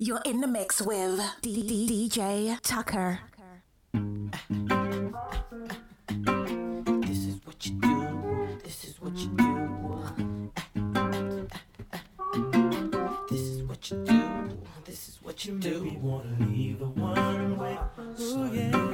You're in the mix with DJ Tucker. This is what you do. This is what you do. This is what you do. This is what you do. You wanna leave a one way. Ooh, yeah.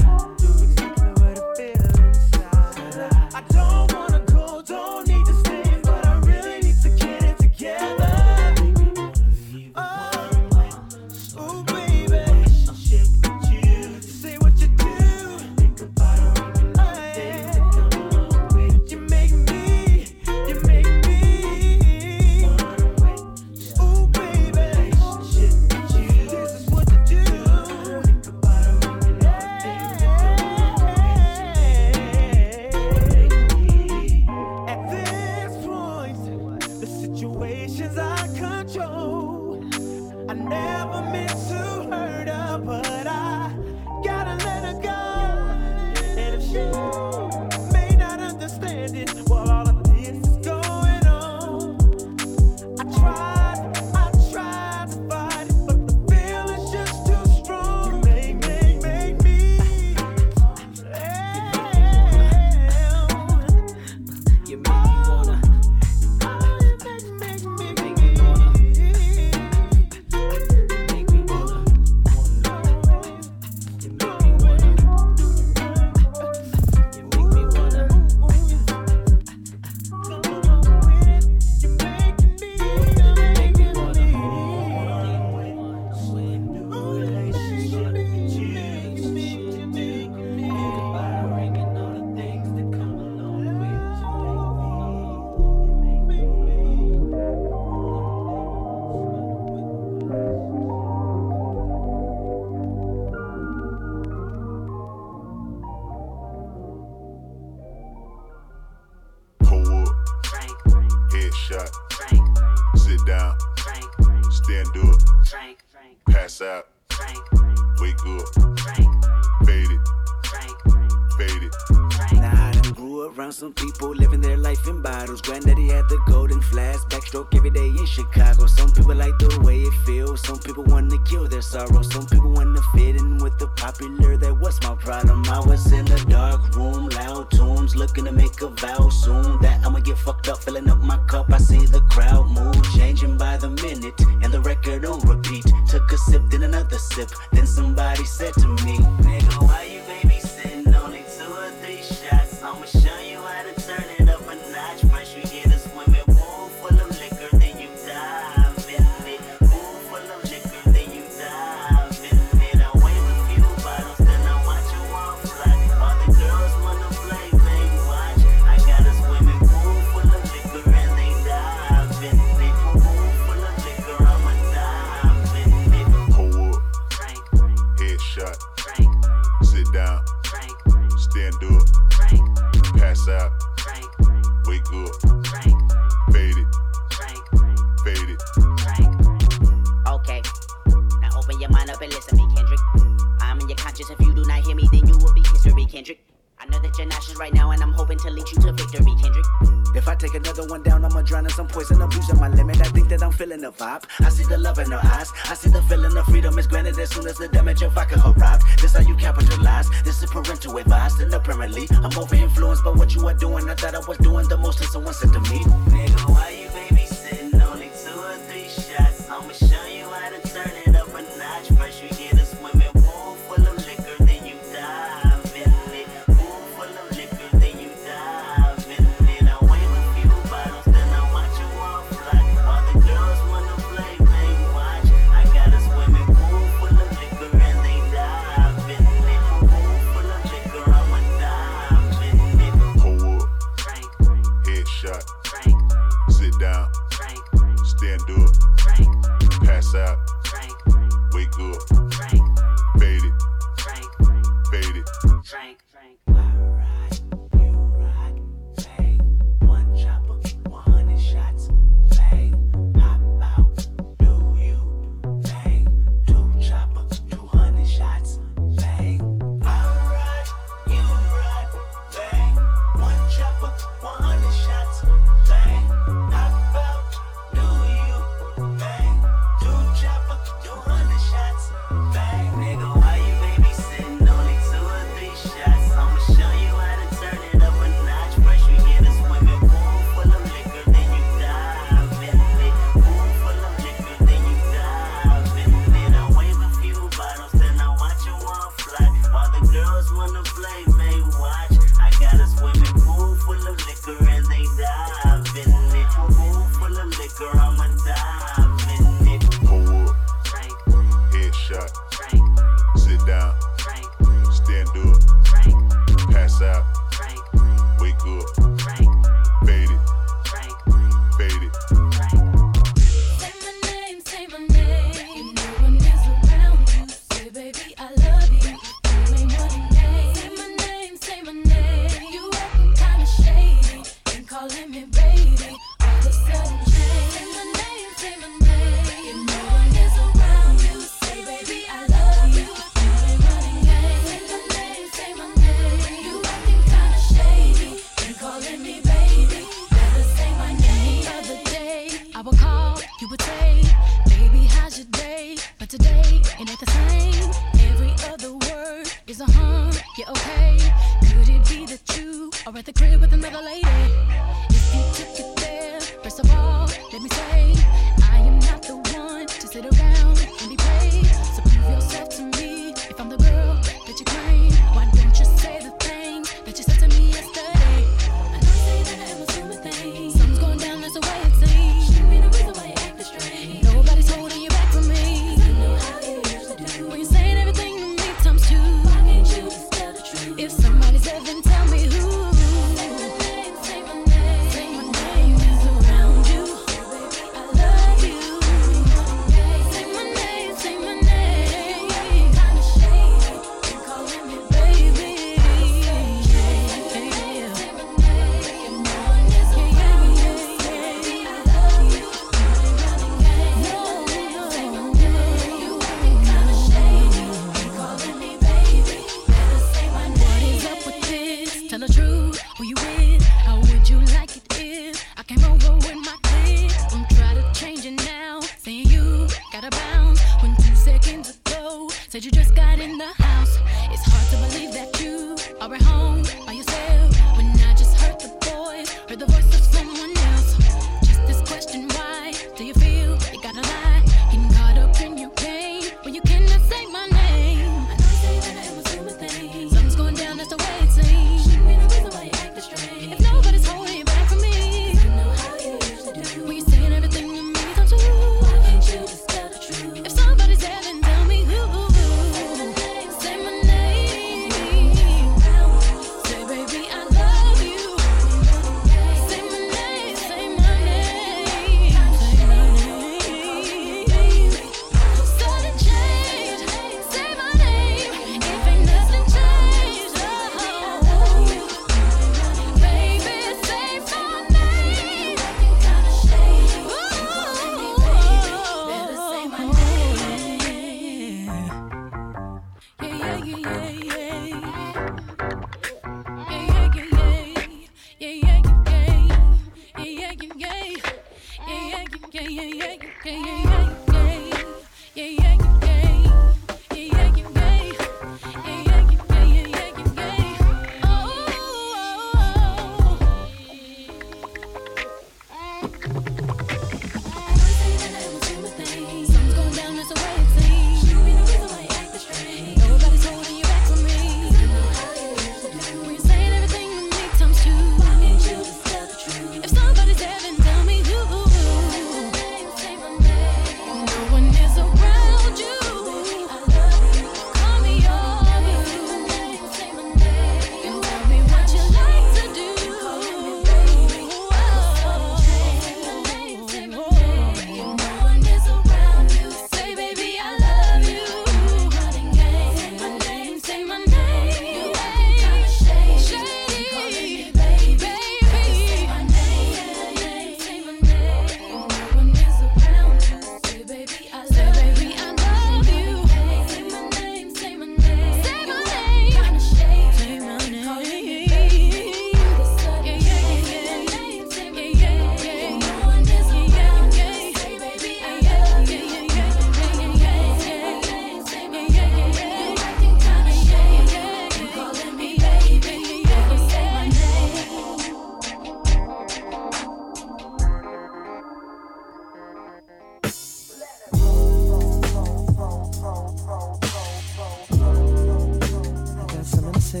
I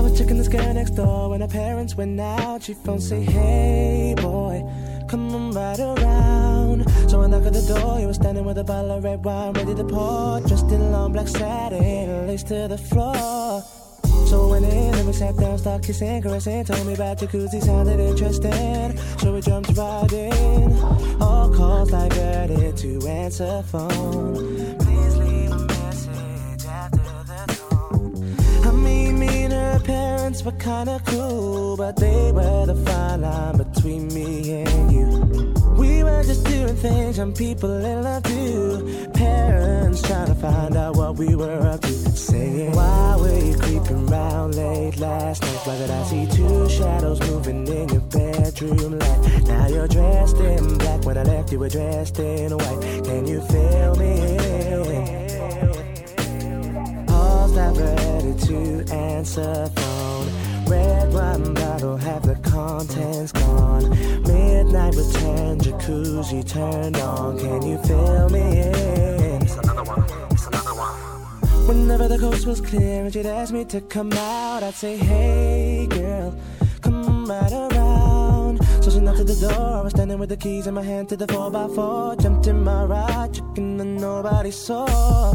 was checking this girl next door when her parents went out. She phone say, Hey boy, come on right around. So I knock at the door. He was standing with a bottle of red wine ready to pour, dressed in long black satin, lace to the floor. So I went in and we sat down, started kissing, caressing, told me about jacuzzi, sounded interesting. So we jumped right in. All calls diverted to answer phone. Please leave a message after the tone. I mean, me and her parents were kinda cool, but they were the fine line between me and you. We were just doing things some people in love do. Parents trying to find out what we were up to. Saying, Why were you creeping round late last night? Why did I see two shadows moving in your bedroom light? Now you're dressed in black. When I left, you were dressed in white. Can you feel me? Paul's not ready to answer phone. Red wine bottle, have the contents gone. Midnight return, jacuzzi turned on. Can you feel me? In? It's another one. It's another one. Whenever the coast was clear and she'd ask me to come out, I'd say, Hey girl, come right around. So she knocked at the door. I was standing with the keys in my hand to the 4x4. Jumped in my ride, chicken and nobody saw.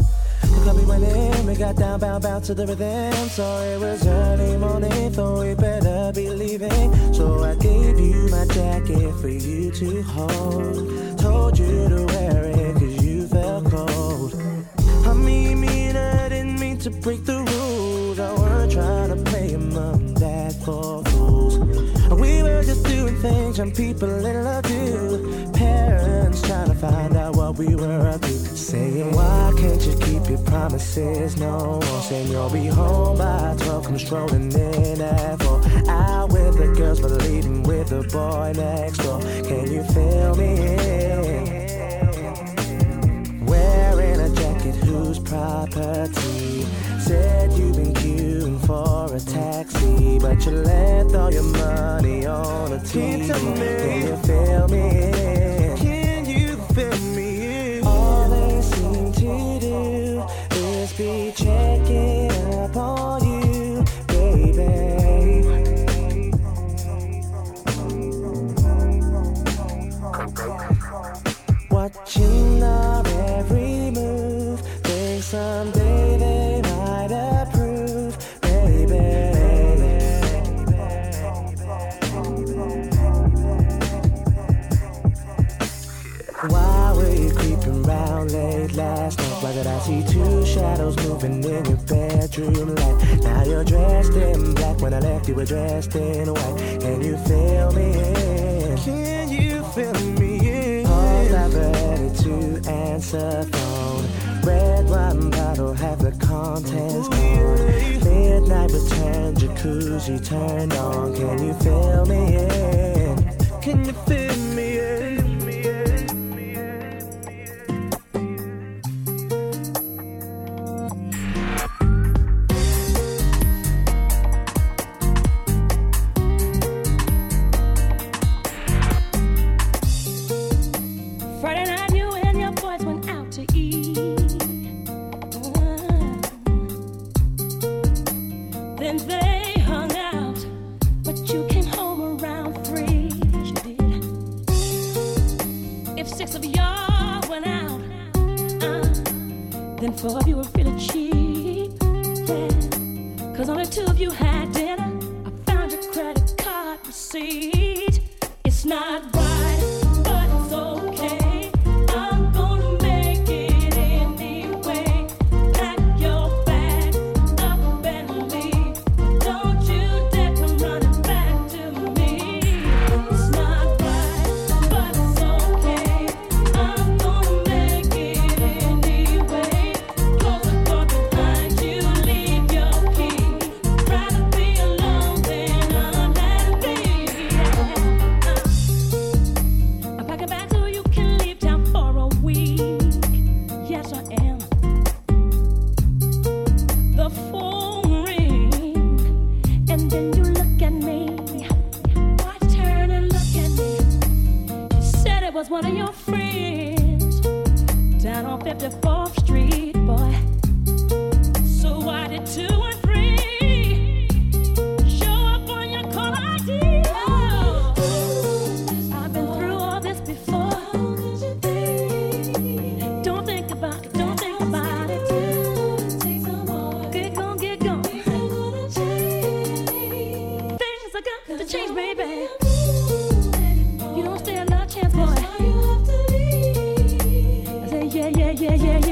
The club we got down, bound, bound to the rhythm. So it was early morning, thought we better be leaving. So I gave you my jacket for you to hold. Told you to wear it cause you felt cold. I mean, me and I didn't mean to break the rules. I weren't trying to play mom dad for. We were just doing things some people in love do. Parents trying to find out what we were up to. Saying, why can't you keep your promises? No more saying you'll be home by 12. Come strolling in at 4. Out with the girls, but leaving with the boy next door. Can you feel me? Wearing a jacket whose property said you've been queuing for a taxi, but you left all your money on a TV. Can you feel me? Can you feel me? Bedroom light? Now you're dressed in black. When I left, you were dressed in white. Can you feel me? Can you feel me? Paul's not ready to answer phone. Red wine bottle, have the contents gone. Midnight return, jacuzzi turned on. Can you feel me? In? Can you feel yeah, yeah,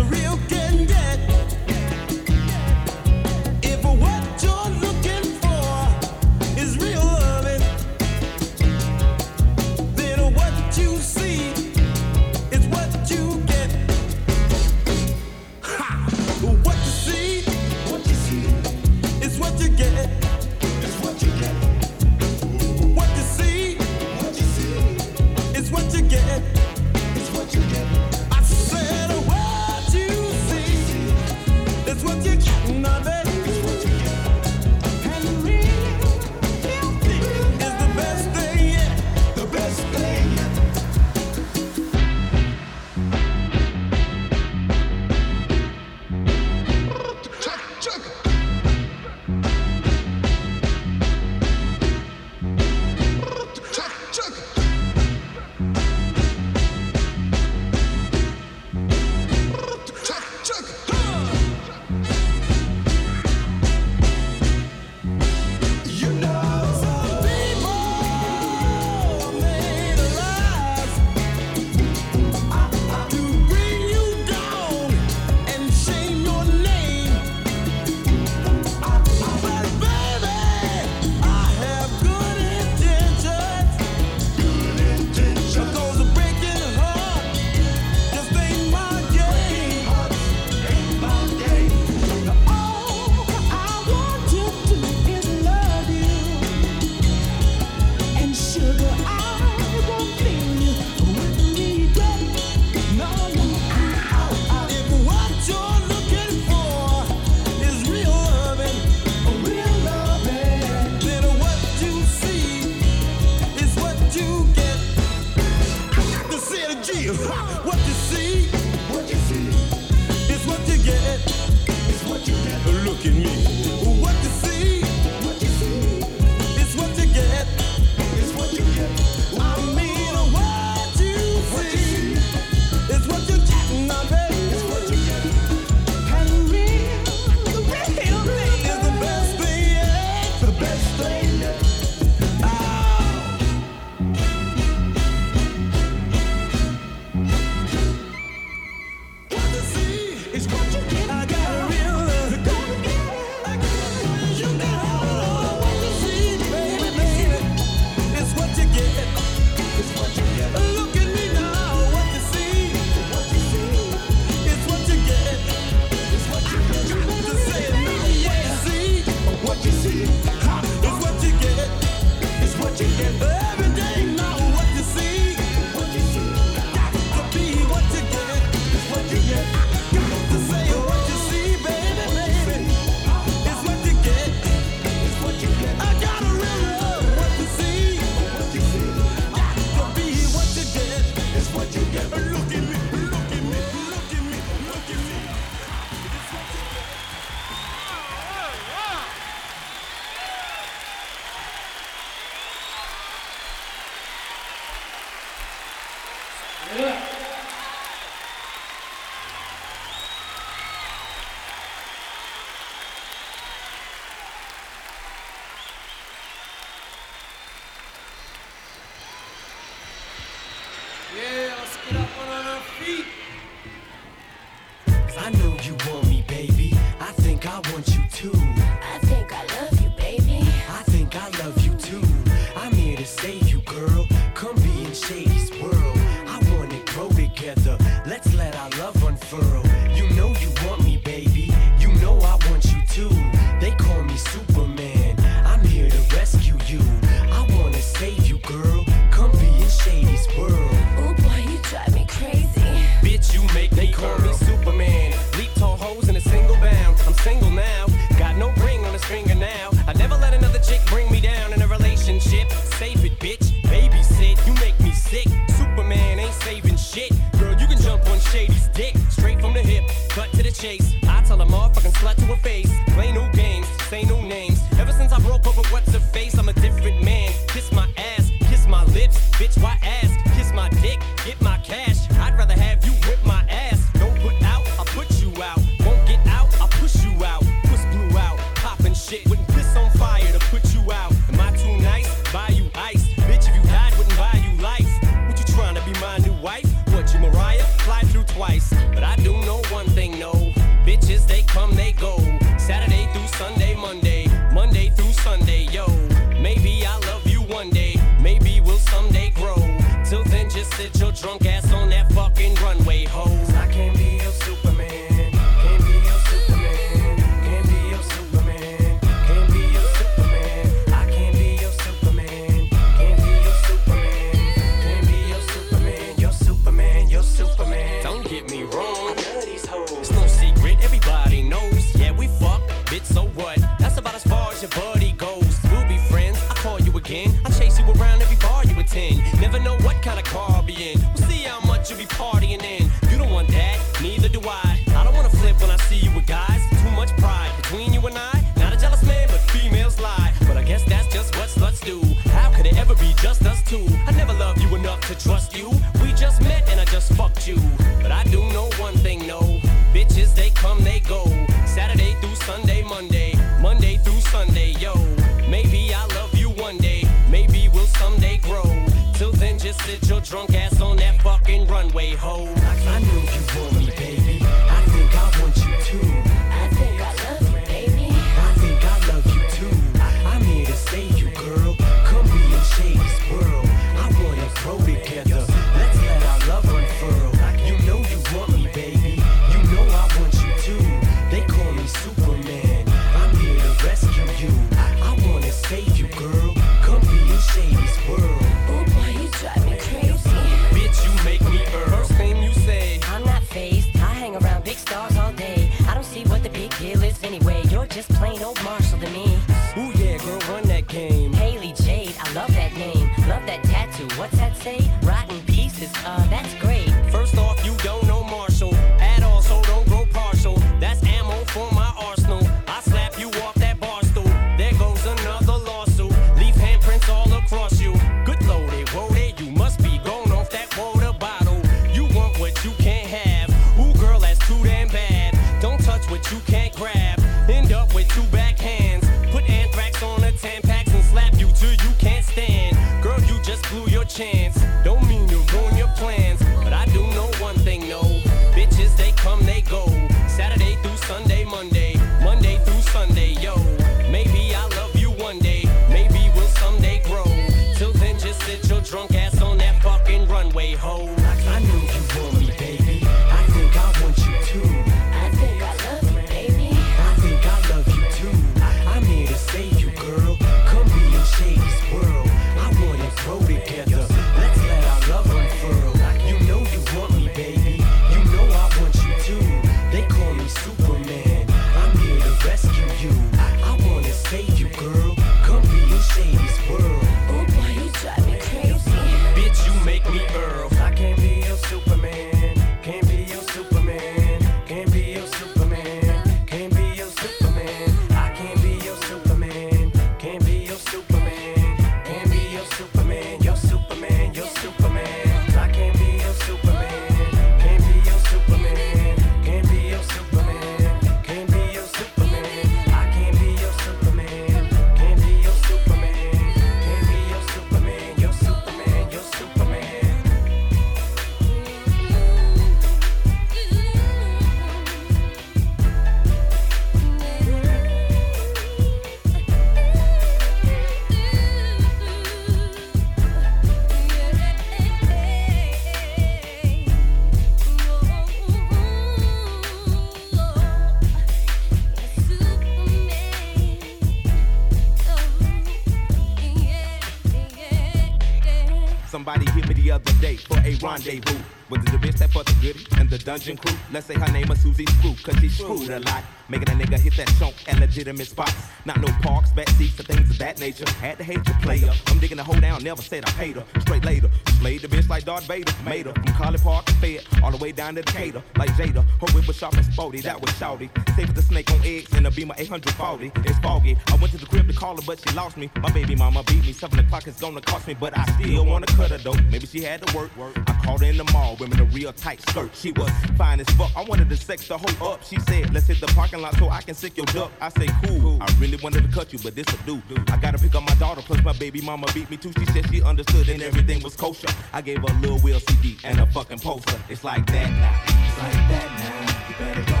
dungeon crew? Let's say her name is Susie Screw, cause she screwed a lot. Making a nigga hit that chunk at legitimate spots. Not no parks, back seats, or things of that nature. Had to hate your player. I'm digging the hoe down, never said I paid her. Straight later. Slayed the bitch like Darth Vader. Made her from College Park to Fed, all the way down to Decatur. Like Jada. Her whip was sharp and sporty, that was shouty. Saved the snake on eggs and a Beamer 840. It's foggy. I went to the crib to call her, but she lost me. My baby mama beat me. Seven o'clock is gonna cost me, but I still wanna cut her though. Maybe she had to work. I caught her in the mall, women a real tight skirt. She was fine as fuck. I wanted to sex the hoe up. She said, let's hit the parking lot so I can sick your duck. I say, cool. I really wanted to cut you, but this'll do. I gotta pick up my daughter, plus my baby mama beat me too. She said she understood and everything was kosher. I gave her a little Will CD and a fucking poster. It's like that now. It's like that now. You better go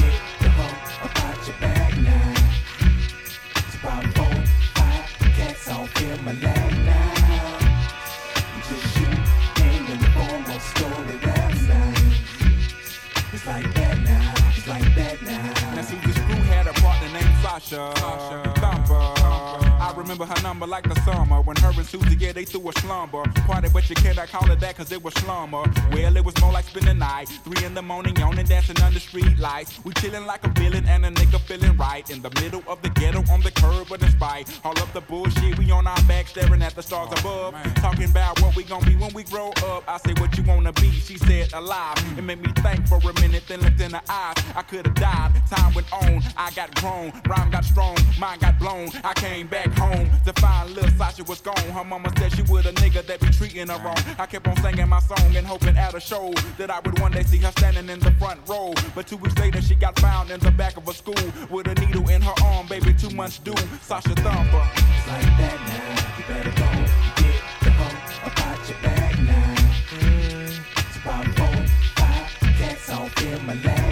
get the hoe about your bag now. It's about four, five cats on film my leg now. Just shoot game in the form of story rap now. It's like that now. It's like that now. Now Susie Screw had a partner named Sasha. Thumper. Remember her number like the summer when her and Susie, yeah, they threw a slumber. Party, but you cannot call it that cause it was slumber. Well, it was more like spending the night. Three in the morning, yawning, dancing under street lights. We chilling like a villain and a nigga feeling right. In the middle of the ghetto on the curb with a spite. All up the bullshit, we on our back staring at the stars oh, above. Talking about what we gon' be when we grow up. I say, what you wanna be? She said, alive. It made me think for a minute, then looked in her eyes. I could've died. Time went on, I got grown. Rhyme got strong, mind got blown. I came back home to find little Sasha was gone. Her mama said she was a nigga that be treating her wrong. I kept on singing my song and hoping at a show that I would one day see her standing in the front row. But two weeks later, she got found in the back of a school with a needle in her arm, baby, too much do, Sasha Thumper. It's like that now. You better go get the hoe about your bag now. Mm. It's about four, five cats off in my leg